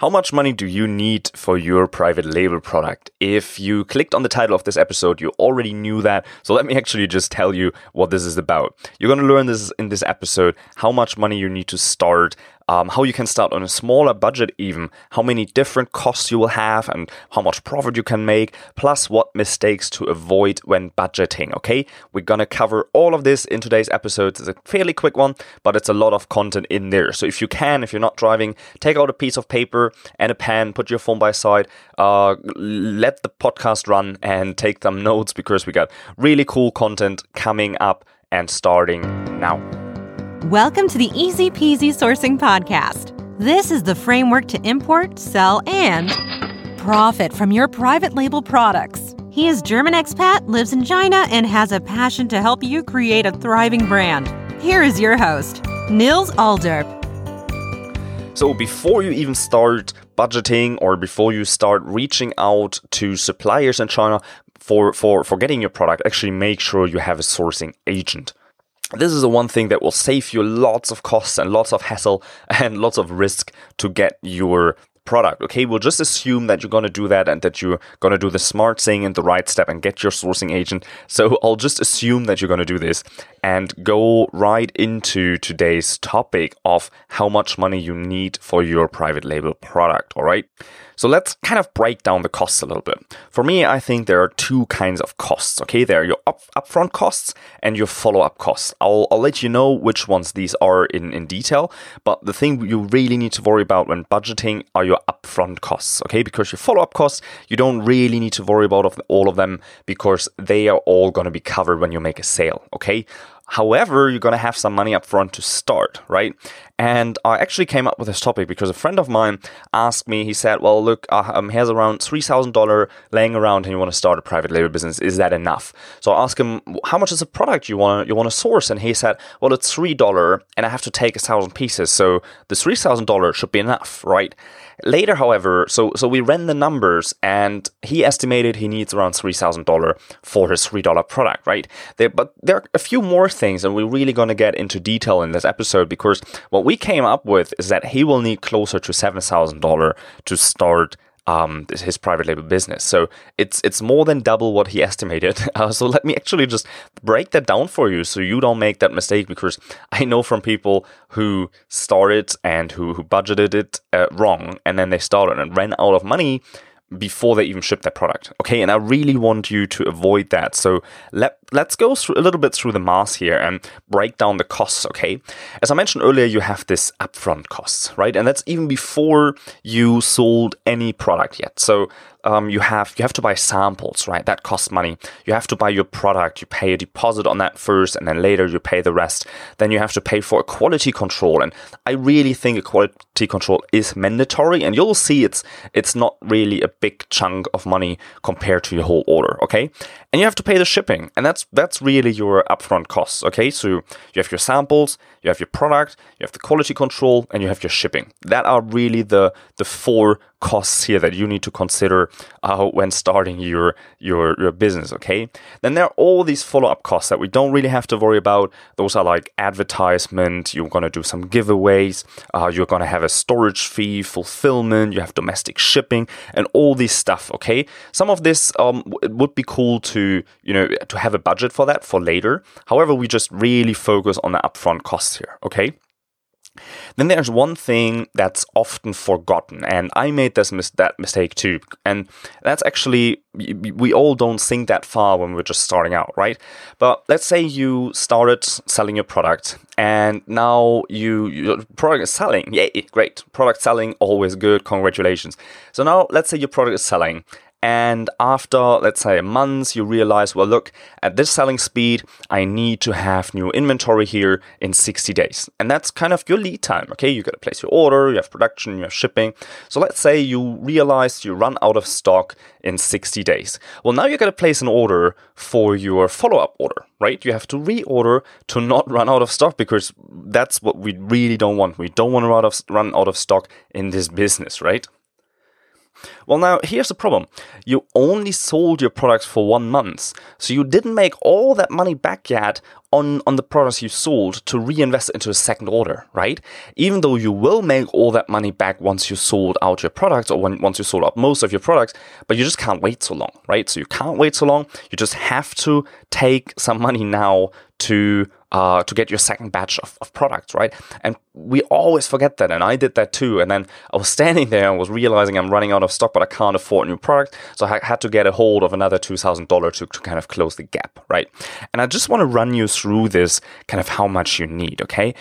How much money do you need for your private label product? If you clicked on the title of this episode, you already knew that. So let me actually just tell you what this is about. You're going to learn this in this episode how much money you need to start um, how you can start on a smaller budget, even how many different costs you will have, and how much profit you can make, plus what mistakes to avoid when budgeting. Okay, we're gonna cover all of this in today's episode. It's a fairly quick one, but it's a lot of content in there. So if you can, if you're not driving, take out a piece of paper and a pen, put your phone by side, uh, let the podcast run, and take some notes because we got really cool content coming up and starting now. Welcome to the Easy Peasy Sourcing Podcast. This is the framework to import, sell, and profit from your private label products. He is German expat, lives in China, and has a passion to help you create a thriving brand. Here is your host, Nils Alderp. So, before you even start budgeting or before you start reaching out to suppliers in China for, for, for getting your product, actually make sure you have a sourcing agent this is the one thing that will save you lots of costs and lots of hassle and lots of risk to get your product. Okay, we'll just assume that you're going to do that and that you're going to do the smart thing and the right step and get your sourcing agent. So I'll just assume that you're going to do this and go right into today's topic of how much money you need for your private label product. All right. So let's kind of break down the costs a little bit. For me, I think there are two kinds of costs. Okay, there are your up, upfront costs and your follow-up costs. I'll, I'll let you know which ones these are in, in detail. But the thing you really need to worry about when budgeting are your upfront costs. Okay, because your follow-up costs, you don't really need to worry about all of them because they are all going to be covered when you make a sale. Okay. However, you're going to have some money up front to start, right? And I actually came up with this topic because a friend of mine asked me, he said, Well, look, uh, um, he has around $3,000 laying around and you want to start a private label business. Is that enough? So I asked him, How much is a product you want to you want to source? And he said, Well, it's $3 and I have to take a thousand pieces. So the $3,000 should be enough, right? Later, however, so so we ran the numbers, and he estimated he needs around three thousand dollar for his three dollar product, right? There, but there are a few more things, and we're really going to get into detail in this episode because what we came up with is that he will need closer to seven thousand dollar to start um, his private label business. So it's it's more than double what he estimated. Uh, so let me actually just break that down for you, so you don't make that mistake. Because I know from people who started and who who budgeted it uh, wrong, and then they started and ran out of money before they even ship their product. Okay, and I really want you to avoid that. So let let's go through a little bit through the math here and break down the costs. Okay, as I mentioned earlier, you have this upfront costs, right? And that's even before you sold any product yet. So um, you have you have to buy samples, right? That costs money. You have to buy your product. You pay a deposit on that first, and then later you pay the rest. Then you have to pay for a quality control, and I really think a quality control is mandatory. And you'll see it's it's not really a big chunk of money compared to your whole order. Okay, and you have to pay the shipping, and that's that's really your upfront costs. Okay, so you have your samples, you have your product, you have the quality control, and you have your shipping. That are really the the four costs here that you need to consider uh, when starting your, your your business. Okay, then there are all these follow up costs that we don't really have to worry about. Those are like advertisement. You're gonna do some giveaways. Uh, you're gonna have a storage fee, fulfillment. You have domestic shipping, and all this stuff. Okay, some of this um, it would be cool to you know to have a budget for that for later. However, we just really focus on the upfront costs here. Okay. Then there's one thing that's often forgotten, and I made this mis- that mistake too. And that's actually we all don't think that far when we're just starting out, right? But let's say you started selling your product, and now you your product is selling. Yay, great! Product selling, always good. Congratulations. So now let's say your product is selling, and after, let's say, a month, you realize, well, look, at this selling speed, I need to have new inventory here in 60 days. And that's kind of your lead time. Okay, you got to place your order, you have production, you have shipping. So let's say you realize you run out of stock in 60 days. Well, now you got to place an order for your follow up order, right? You have to reorder to not run out of stock because that's what we really don't want. We don't want to run out of, run out of stock in this business, right? Well, now here's the problem. You only sold your products for one month, so you didn't make all that money back yet on, on the products you sold to reinvest into a second order, right? Even though you will make all that money back once you sold out your products or when, once you sold out most of your products, but you just can't wait so long, right? So you can't wait so long. You just have to take some money now to uh, to get your second batch of, of products, right? And we always forget that, and I did that too. And then I was standing there and was realizing I'm running out of stock, but I can't afford new product, so I had to get a hold of another two thousand dollars to to kind of close the gap, right? And I just want to run you through this kind of how much you need, okay?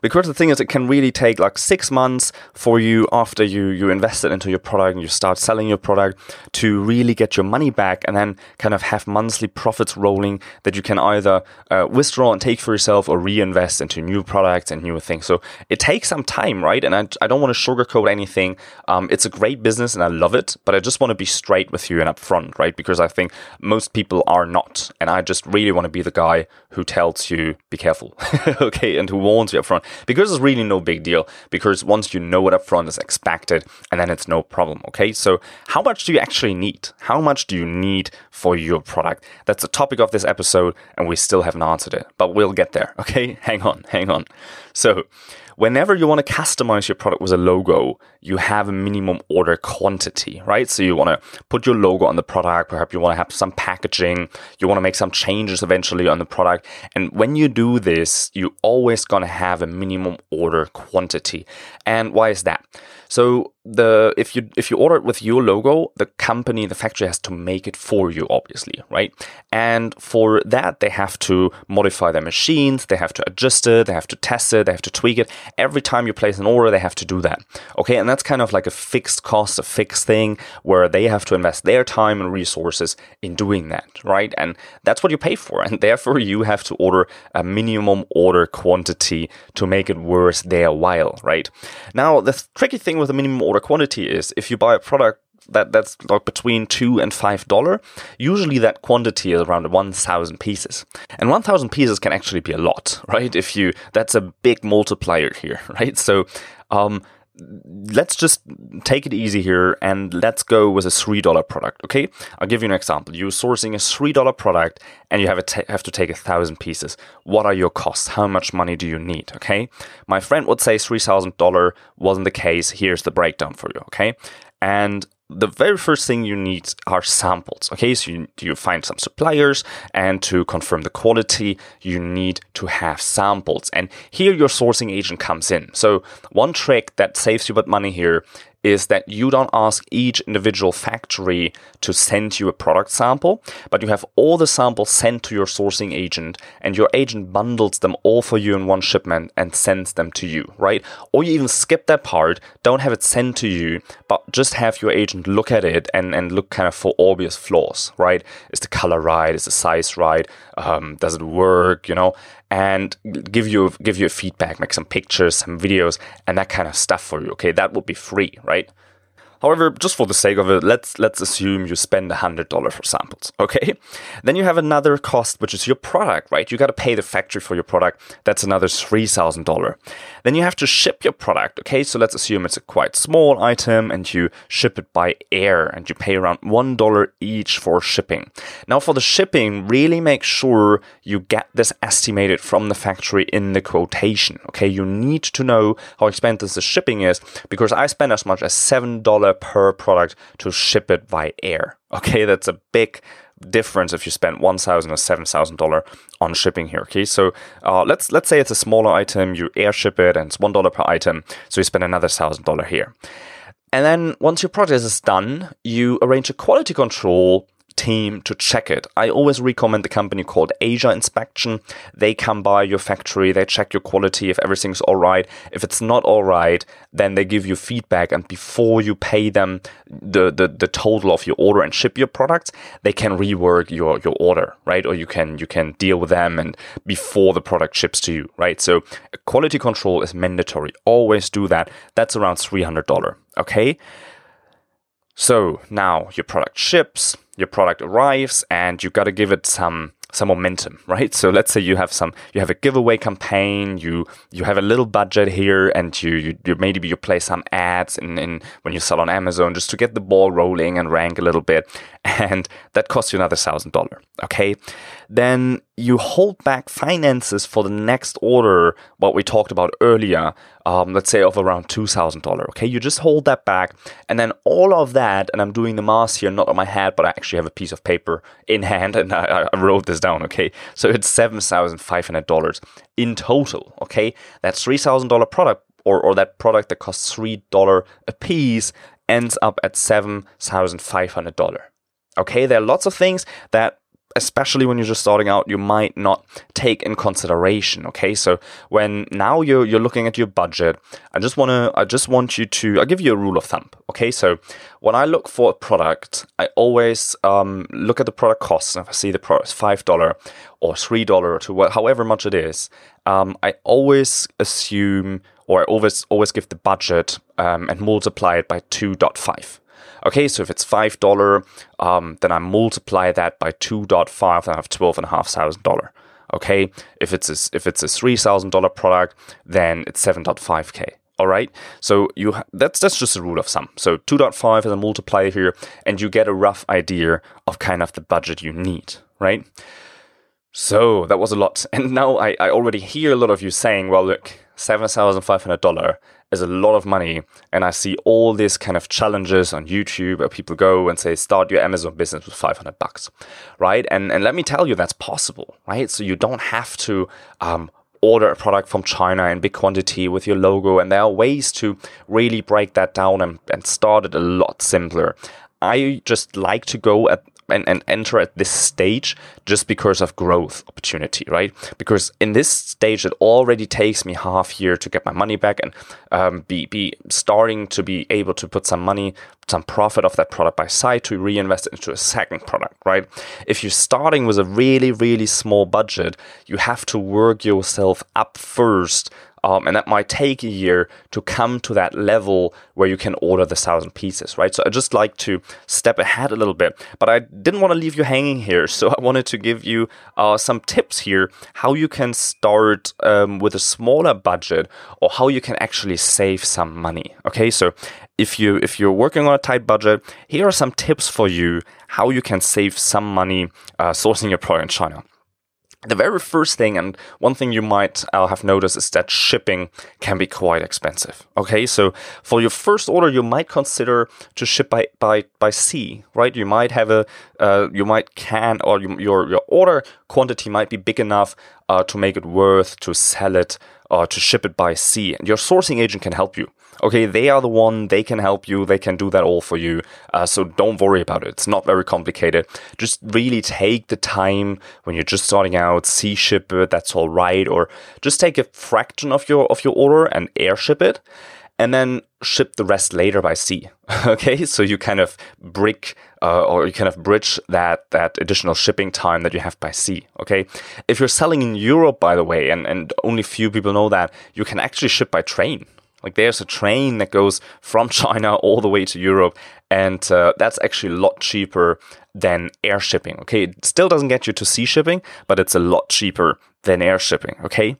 Because the thing is, it can really take like six months for you after you you invested into your product and you start selling your product to really get your money back, and then kind of have monthly profits rolling that you can either uh, withdraw and take for yourself or reinvest into new products and new things. So it takes some time, right? And I, I don't want to sugarcoat anything. Um, it's a great business and I love it, but I just want to be straight with you and upfront, right? Because I think most people are not, and I just really want to be the guy who tells you be careful, okay, and who warns you upfront because it's really no big deal. Because once you know what upfront is expected, and then it's no problem. Okay, so how much do you actually need? How much do you need for your product? That's the topic of this episode, and we still haven't answered it, but we'll get there. Okay, hang on, hang on. So whenever you want to customize your product with a logo, you have a minimum order quantity, right? So you want to put your logo on the product, perhaps you want to have some packaging, you want to make some changes eventually on the product. And when you do this, you're always going to have a minimum order quantity. And why is that? So the if you if you order it with your logo, the company, the factory has to make it for you, obviously, right? And for that, they have to modify their machines, they have to adjust it, they have to test it, they have to tweak it. Every time you place an order, they have to do that. Okay, and that's kind of like a fixed cost, a fixed thing where they have to invest their time and resources in doing that, right? And that's what you pay for, and therefore you have to order a minimum order quantity to make it worth their while, right? Now the tricky thing with the minimum order quantity is if you buy a product that that's like between two and five dollar. Usually that quantity is around one thousand pieces, and one thousand pieces can actually be a lot, right? If you that's a big multiplier here, right? So. Um, let's just take it easy here and let's go with a three dollar product. Okay, I'll give you an example. You're sourcing a three dollar product and you have, have to take a thousand pieces. What are your costs? How much money do you need? Okay, my friend would say three thousand dollar wasn't the case. Here's the breakdown for you. Okay, and the very first thing you need are samples. Okay, so you, you find some suppliers, and to confirm the quality, you need to have samples. And here your sourcing agent comes in. So, one trick that saves you but money here is that you don't ask each individual factory to send you a product sample, but you have all the samples sent to your sourcing agent, and your agent bundles them all for you in one shipment and sends them to you, right? Or you even skip that part, don't have it sent to you, but just have your agent look at it and, and look kind of for obvious flaws, right? Is the color right? Is the size right? Um, does it work? You know, and give you give you a feedback, make some pictures, some videos, and that kind of stuff for you. Okay, that would be free, right? However, just for the sake of it, let's let's assume you spend hundred dollars for samples. Okay, then you have another cost, which is your product, right? You got to pay the factory for your product. That's another three thousand dollar. Then you have to ship your product. Okay, so let's assume it's a quite small item and you ship it by air, and you pay around one dollar each for shipping. Now, for the shipping, really make sure you get this estimated from the factory in the quotation. Okay, you need to know how expensive the shipping is because I spend as much as seven dollars per product to ship it by air. Okay, that's a big difference if you spend one thousand or seven thousand dollar on shipping here. Okay, so uh, let's let's say it's a smaller item, you air ship it, and it's one dollar per item, so you spend another thousand dollar here. And then once your project is done, you arrange a quality control team to check it. I always recommend the company called Asia Inspection. They come by your factory, they check your quality if everything's all right. If it's not all right, then they give you feedback and before you pay them the, the, the total of your order and ship your products, they can rework your, your order, right? Or you can you can deal with them and before the product ships to you, right? So quality control is mandatory. Always do that. That's around $300. Okay? So now your product ships, your product arrives, and you've got to give it some some momentum, right? So let's say you have some, you have a giveaway campaign, you you have a little budget here, and you you, you maybe you play some ads in, in when you sell on Amazon just to get the ball rolling and rank a little bit, and that costs you another thousand dollar. Okay, then you hold back finances for the next order, what we talked about earlier, um, let's say of around $2,000. Okay, you just hold that back, and then all of that, and I'm doing the math here, not on my head, but I actually have a piece of paper in hand and I, I wrote this down. Okay, so it's $7,500 in total. Okay, that's $3,000 product. Or, or that product that costs $3 a piece ends up at $7,500. Okay, there are lots of things that especially when you're just starting out, you might not take in consideration. Okay, so when now you're you're looking at your budget, I just wanna I just want you to I'll give you a rule of thumb. Okay, so when I look for a product, I always um, look at the product cost. And if I see the product five dollar or three dollar or two, however much it is, um, I always assume or I always always give the budget um, and multiply it by two point five. Okay, so if it's $5, um, then I multiply that by 2.5 and I have $12,500. Okay, if it's a, if it's a $3,000 product, then it's 7.5K. All right, so you that's that's just a rule of thumb. So 2.5 is a multiplier here, and you get a rough idea of kind of the budget you need, right? So that was a lot. And now I, I already hear a lot of you saying, well, look, $7,500 is a lot of money. And I see all these kind of challenges on YouTube where people go and say, start your Amazon business with 500 bucks, right? And, and let me tell you, that's possible, right? So you don't have to, um, order a product from China in big quantity with your logo. And there are ways to really break that down and, and start it a lot simpler. I just like to go at and, and enter at this stage just because of growth opportunity, right? Because in this stage, it already takes me half year to get my money back and um, be be starting to be able to put some money, some profit of that product by side to reinvest into a second product, right? If you're starting with a really really small budget, you have to work yourself up first um, and that might take a year to come to that level where you can order the thousand pieces, right? So I just like to step ahead a little bit, but I didn't want to leave you hanging here. So I wanted to give you uh, some tips here how you can start um, with a smaller budget or how you can actually save some money. Okay, so if you if you're working on a tight budget, here are some tips for you how you can save some money uh, sourcing your product in China the very first thing, and one thing you might uh, have noticed, is that shipping can be quite expensive. Okay, so for your first order, you might consider to ship by by, by sea, right? You might have a, uh, you might can, or you, your your order quantity might be big enough uh, to make it worth to sell it or to ship it by sea, and your sourcing agent can help you okay, they are the one, they can help you, they can do that all for you. Uh, so don't worry about it. It's not very complicated. Just really take the time when you're just starting out, sea ship it, that's all right. Or just take a fraction of your of your order and airship it and then ship the rest later by sea. okay, so you kind of brick uh, or you kind of bridge that that additional shipping time that you have by sea. Okay, if you're selling in Europe, by the way, and and only few people know that, you can actually ship by train. Like there's a train that goes from China all the way to Europe, and uh, that's actually a lot cheaper than air shipping. Okay, it still doesn't get you to sea shipping, but it's a lot cheaper than air shipping. Okay.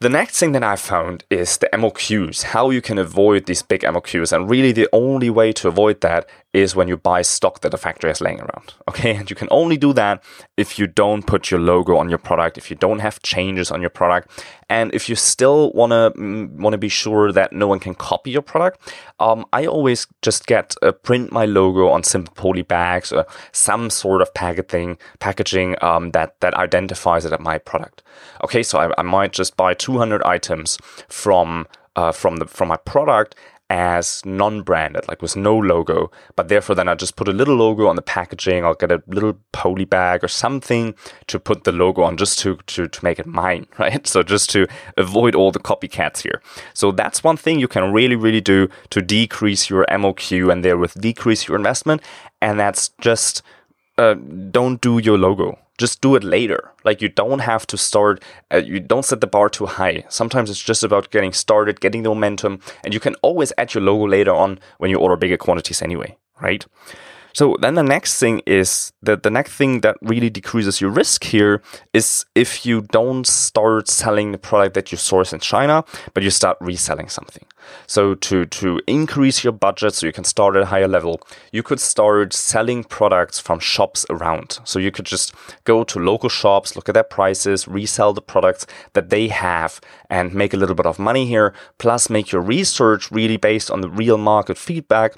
The next thing that I found is the MOQs, how you can avoid these big MOQs. And really, the only way to avoid that is when you buy stock that the factory is laying around. Okay. And you can only do that if you don't put your logo on your product, if you don't have changes on your product, and if you still want to mm, want to be sure that no one can copy your product. Um, I always just get uh, print my logo on simple poly bags or some sort of packaging packaging um, that that identifies it as my product. Okay. So I, I might just buy 200 items from uh, from the from my product as non-branded, like with no logo. But therefore, then I just put a little logo on the packaging. I'll get a little poly bag or something to put the logo on, just to to to make it mine, right? So just to avoid all the copycats here. So that's one thing you can really really do to decrease your MOQ and therewith decrease your investment. And that's just uh, don't do your logo just do it later. Like you don't have to start, uh, you don't set the bar too high. Sometimes it's just about getting started, getting the momentum, and you can always add your logo later on when you order bigger quantities anyway, right? So then the next thing is that the next thing that really decreases your risk here is if you don't start selling the product that you source in China, but you start reselling something. So to to increase your budget so you can start at a higher level, you could start selling products from shops around. So you could just go to local shops, look at their prices, resell the products that they have and make a little bit of money here, plus make your research really based on the real market feedback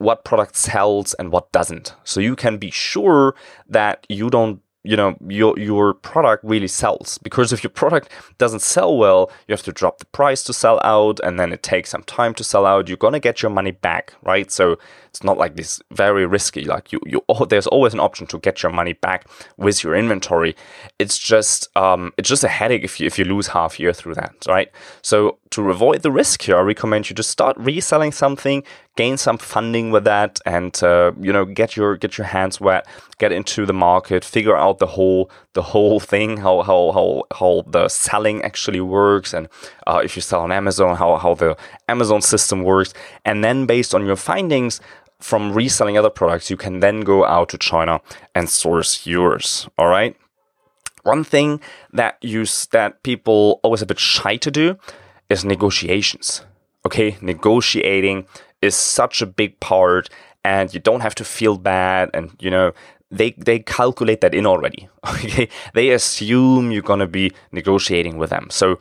what product sells and what doesn't. So you can be sure that you don't you know your your product really sells. Because if your product doesn't sell well you have to drop the price to sell out and then it takes some time to sell out. You're going to get your money back right? So it's not like this very risky like you you there's always an option to get your money back with your inventory. It's just um it's just a headache if you if you lose half year through that right? So to avoid the risk here i recommend you to start reselling something gain some funding with that and uh, you know get your get your hands wet get into the market figure out the whole the whole thing how how how, how the selling actually works and uh, if you sell on amazon how, how the amazon system works. And then based on your findings from reselling other products you can then go out to china and source yours all right? One thing that you that people always a bit shy to do is negotiations okay? Negotiating is such a big part and you don't have to feel bad and you know they they calculate that in already okay? They assume you're to be negotiating with them. So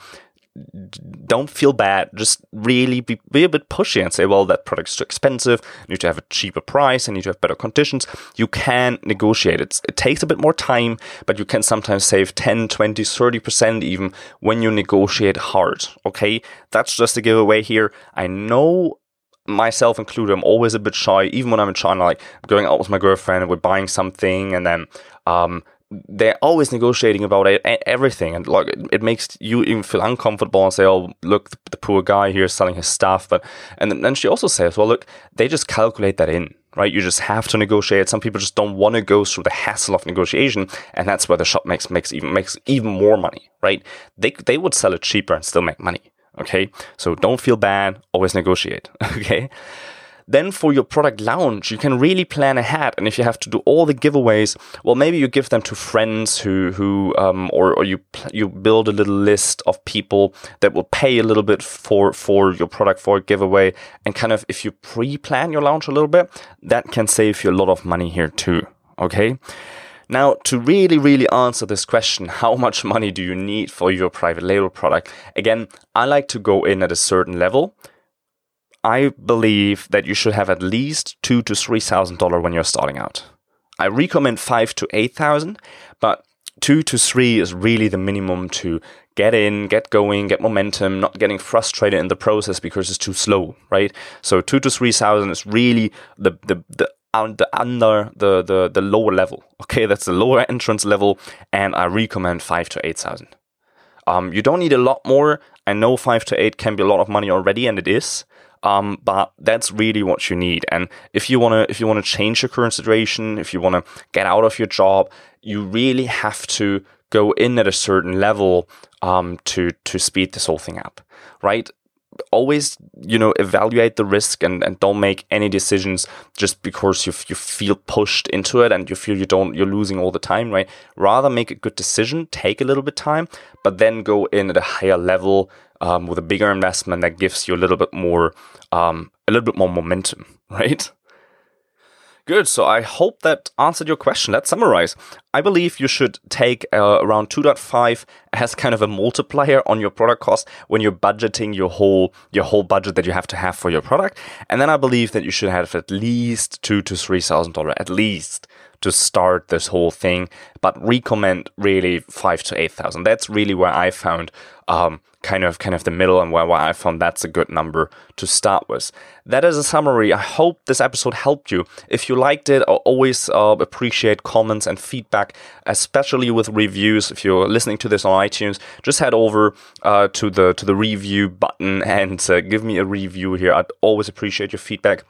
don't feel bad. Just really be, be a bit pushy and say well that product's too expensive. You need to have a cheaper price I need to have better conditions. You can negotiate. It it takes a bit more time but you can sometimes save 10 20 30% even when you negotiate hard okay? That's just a giveaway here. I know myself included, I'm always a bit shy, even when I'm in China, like going out with my girlfriend and we're buying something and then um, they're always negotiating about everything. And like it, makes you even feel uncomfortable and say oh look the, poor guy here is selling his stuff. But and then she also says well look they just calculate that in right? You just have to negotiate. Some people just don't want to go through the hassle of negotiation and that's where the shop makes makes even makes even more money right? They they would sell it cheaper and still make money Okay, so don't feel bad, always negotiate. Okay. Then for your product launch, you can really plan ahead. And if you have to do all the giveaways, well, maybe you give them to friends who, who, um, or, or you, you build a little list of people that will pay a little bit for, for your product for a giveaway. And kind of, if you pre-plan your launch a little bit, that can save you a lot of money here too. Okay. Now, to really, really answer this question, how much money do you need for your private label product? Again, I like to go in at a certain level. I believe that you should have at least two to three thousand dollars when you're starting out. I recommend five to eight thousand, but two to three is really the minimum to get in, get going, get momentum, not getting frustrated in the process because it's too slow, right? So two to three thousand is really the the, the under under the, the the lower level. Okay, that's the lower entrance level, and I recommend five to eight thousand. Um, you don't need a lot more. I know five to eight can be a lot of money already, and it is. Um, but that's really what you need. And if you wanna if you wanna change your current situation, if you wanna get out of your job, you really have to go in at a certain level um, to to speed this whole thing up, right? Always you know evaluate the risk and, and don't make any decisions just because you, you feel pushed into it and you feel you don't you're losing all the time right? Rather make a good decision take a little bit time but then go in at a higher level um, with a bigger investment that gives you a little bit more um, a little bit more momentum right Good. So I hope that answered your question. Let's summarize. I believe you should take uh, around 2.5 as kind of a multiplier on your product cost when you're budgeting your whole your whole budget that you have to have for your product. And then I believe that you should have at least two to three thousand dollars at least to start this whole thing. But recommend really five to eight thousand. That's really where I found um, kind of kind of the middle and where, where I found that's a good number to start with. That is a summary. I hope this episode helped you. If you liked it, I always uh, appreciate comments and feedback, especially with reviews. If you're listening to this on iTunes, just head over uh, to the to the review button and uh, give me a review here. I'd always appreciate your feedback.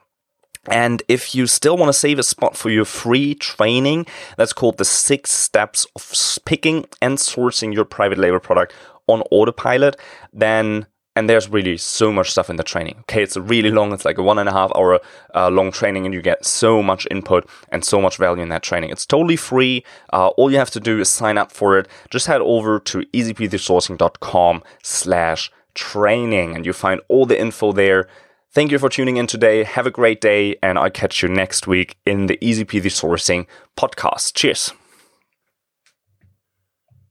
And if you still want to save a spot for your free training, that's called the six steps of picking and sourcing your private label product on autopilot, then and there's really so much stuff in the training. Okay, it's really long. It's like a one and a half hour uh, long training, and you get so much input and so much value in that training. It's totally free. Uh, all you have to do is sign up for it. Just head over to easypeasysourcing.com slash training, and you find all the info there. Thank you for tuning in today. Have a great day, and I'll catch you next week in the Easy Peasy Sourcing podcast. Cheers.